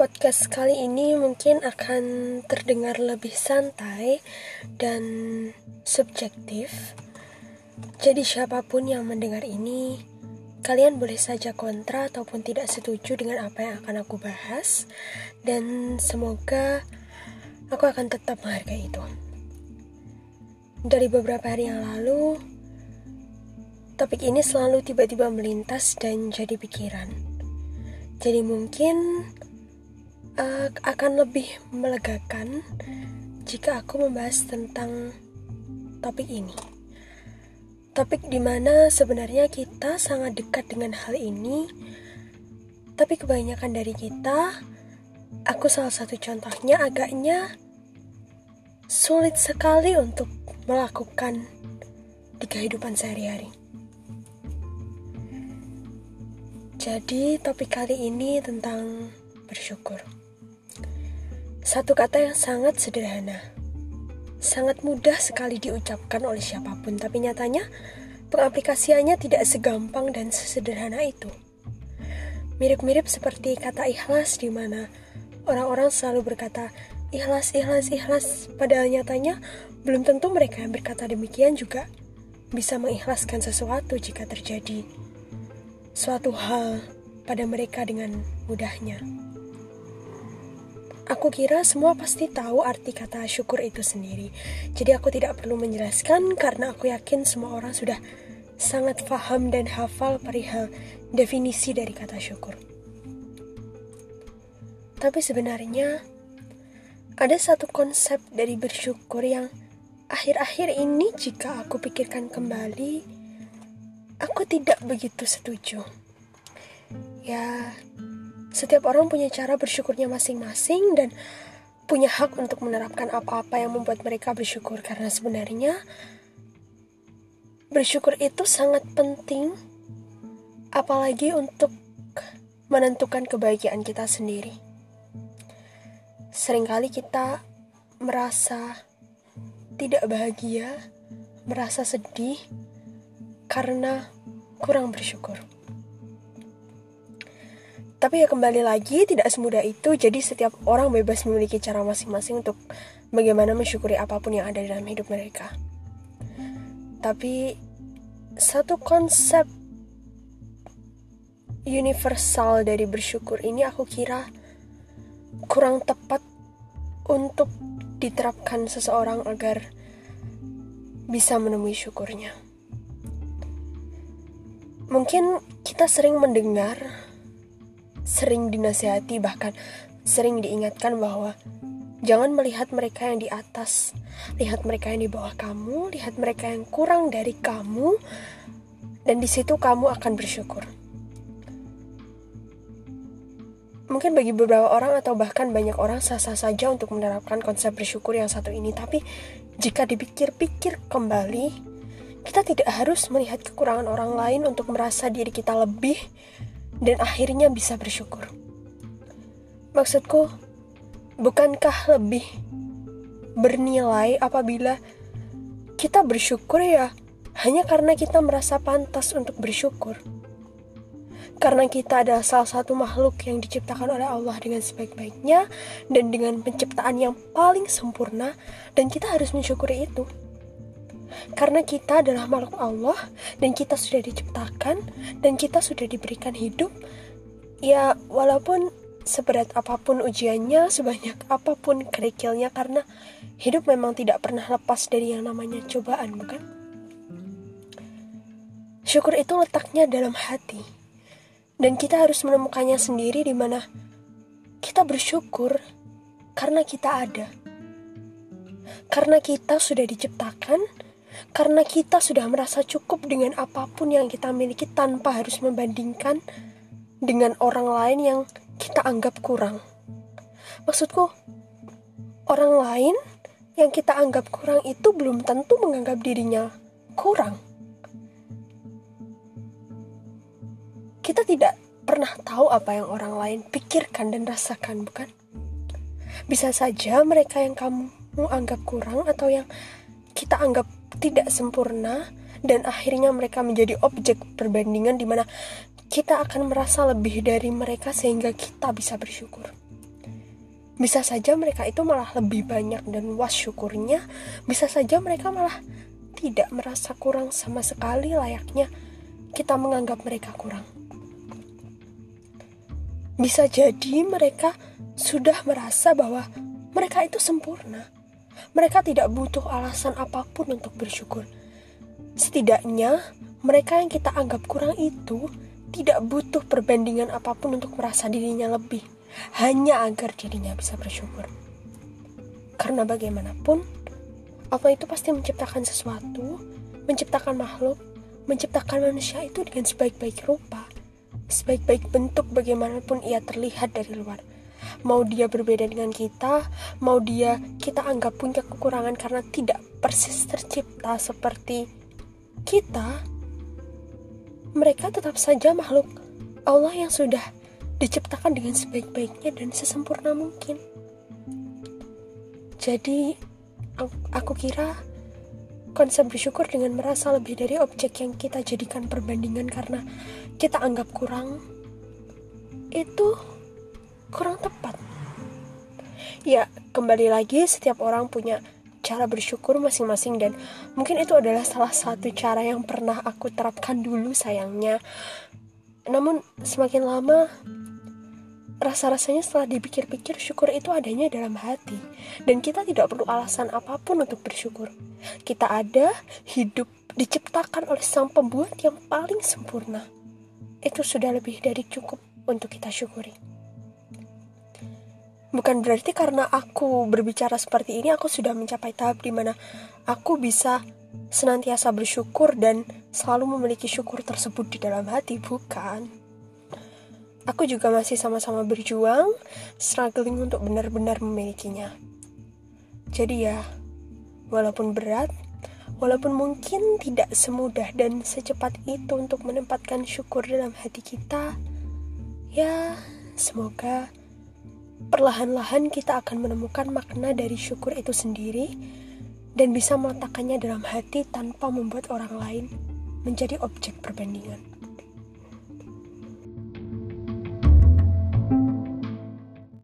podcast kali ini mungkin akan terdengar lebih santai dan subjektif. Jadi siapa pun yang mendengar ini, kalian boleh saja kontra ataupun tidak setuju dengan apa yang akan aku bahas dan semoga aku akan tetap menghargai itu. Dari beberapa hari yang lalu, topik ini selalu tiba-tiba melintas dan jadi pikiran. Jadi mungkin uh, akan lebih melegakan jika aku membahas tentang topik ini. Topik di mana sebenarnya kita sangat dekat dengan hal ini, tapi kebanyakan dari kita, aku salah satu contohnya agaknya sulit sekali untuk melakukan di kehidupan sehari-hari. Jadi, topik kali ini tentang bersyukur. Satu kata yang sangat sederhana, sangat mudah sekali diucapkan oleh siapa pun, tapi nyatanya pengaplikasiannya tidak segampang dan sesederhana itu. Mirip-mirip seperti kata ikhlas di mana orang-orang selalu berkata ikhlas, ikhlas, ikhlas, padahal nyatanya belum tentu mereka yang berkata demikian juga bisa mengikhlaskan sesuatu jika terjadi suatu hal pada mereka dengan mudahnya. Aku kira semua pasti tahu arti kata syukur itu sendiri. Jadi aku tidak perlu menjelaskan karena aku yakin semua orang sudah sangat paham dan hafal perihal definisi dari kata syukur. Tapi sebenarnya ada satu konsep dari bersyukur yang akhir-akhir ini jika aku pikirkan kembali, aku tidak begitu setuju. Ya, setiap orang punya cara bersyukurnya masing-masing dan punya hak untuk menerapkan apa-apa yang membuat mereka bersyukur karena sebenarnya bersyukur itu sangat penting apalagi untuk menentukan kebahagiaan kita sendiri. Seringkali kita merasa tidak bahagia, merasa sedih karena kurang bersyukur. Tapi ya kembali lagi tidak semudah itu Jadi setiap orang bebas memiliki cara masing-masing untuk bagaimana mensyukuri apa pun yang ada dalam hidup mereka Tapi satu konsep universal dari bersyukur ini aku kira kurang tepat untuk diterapkan seseorang agar bisa menemui syukurnya. Mungkin kita sering mendengar sering dinasihati bahkan sering diingatkan bahwa jangan melihat mereka yang di atas, lihat mereka yang di bawah kamu, lihat mereka yang kurang dari kamu, dan di situ kamu akan bersyukur. Mungkin bagi beberapa orang atau bahkan banyak orang sah-sah saja untuk menerapkan konsep bersyukur yang satu ini, tapi jika dipikir-pikir kembali, kita tidak harus melihat kekurangan orang lain untuk merasa diri kita lebih dan akhirnya bisa bersyukur. Maksudku, bukankah lebih bernilai apabila kita bersyukur ya hanya karena kita merasa pantas untuk bersyukur? Karena kita adalah salah satu makhluk yang diciptakan oleh Allah dengan sebaik-baiknya dan dengan penciptaan yang paling sempurna dan kita harus mensyukuri itu. Karena kita adalah makhluk Allah dan kita sudah diciptakan dan kita sudah diberikan hidup. Ya, walaupun seberat apa pun ujiannya, sebanyak apa pun kerikilnya karena hidup memang tidak pernah lepas dari yang namanya cobaan, bukan? Syukur itu letaknya dalam hati. Dan kita harus menemukannya sendiri di mana kita bersyukur karena kita ada. Karena kita sudah diciptakan, karena kita sudah merasa cukup dengan apa pun yang kita miliki tanpa harus membandingkan dengan orang lain yang kita anggap kurang. Maksudku, orang lain yang kita anggap kurang itu belum tentu menganggap dirinya kurang. Kita tidak pernah tahu apa yang orang lain pikirkan dan rasakan, bukan? Bisa saja mereka yang kamu anggap kurang atau yang kita anggap tidak sempurna dan akhirnya mereka menjadi objek perbandingan di mana kita akan merasa lebih dari mereka sehingga kita bisa bersyukur. Bisa saja mereka itu malah lebih banyak dan luas syukurnya, bisa saja mereka malah tidak merasa kurang sama sekali layaknya kita menganggap mereka kurang. Bisa jadi mereka sudah merasa bahwa mereka itu sempurna. Mereka tidak butuh alasan apa pun untuk bersyukur. Setidaknya, mereka yang kita anggap kurang itu tidak butuh perbandingan apa pun untuk merasa dirinya lebih hanya agar dirinya bisa bersyukur. Karena bagaimanapun, Allah itu pasti menciptakan sesuatu, menciptakan makhluk, menciptakan manusia itu dengan sebaik-baik rupa, sebaik-baik bentuk bagaimanapun ia terlihat dari luar. Mau dia berbeda dengan kita, mau dia kita anggap punya kekurangan karena tidak persis tercipta seperti kita, mereka tetap saja makhluk Allah yang sudah diciptakan dengan sebaik-baiknya dan sesempurna mungkin. Jadi, aku kira konsep bersyukur dengan merasa lebih dari objek yang kita jadikan perbandingan karena kita anggap kurang itu kurang tepat. Ya, kembali lagi setiap orang punya cara bersyukur masing-masing dan mungkin itu adalah salah satu cara yang pernah aku terapkan dulu sayangnya. Namun semakin lama rasa-rasanya setelah dipikir-pikir syukur itu adanya dalam hati dan kita tidak perlu alasan apa pun untuk bersyukur kita ada hidup diciptakan oleh sang pembuat yang paling sempurna itu sudah lebih dari cukup untuk kita syukuri bukan berarti karena aku berbicara seperti ini aku sudah mencapai tahap di mana aku bisa senantiasa bersyukur dan selalu memiliki syukur tersebut di dalam hati bukan Aku juga masih sama-sama berjuang, struggling untuk benar-benar memilikinya. Jadi ya, walaupun berat, walaupun mungkin tidak semudah dan secepat itu untuk menempatkan syukur dalam hati kita, ya semoga perlahan-lahan kita akan menemukan makna dari syukur itu sendiri dan bisa meletakkannya dalam hati tanpa membuat orang lain menjadi objek perbandingan.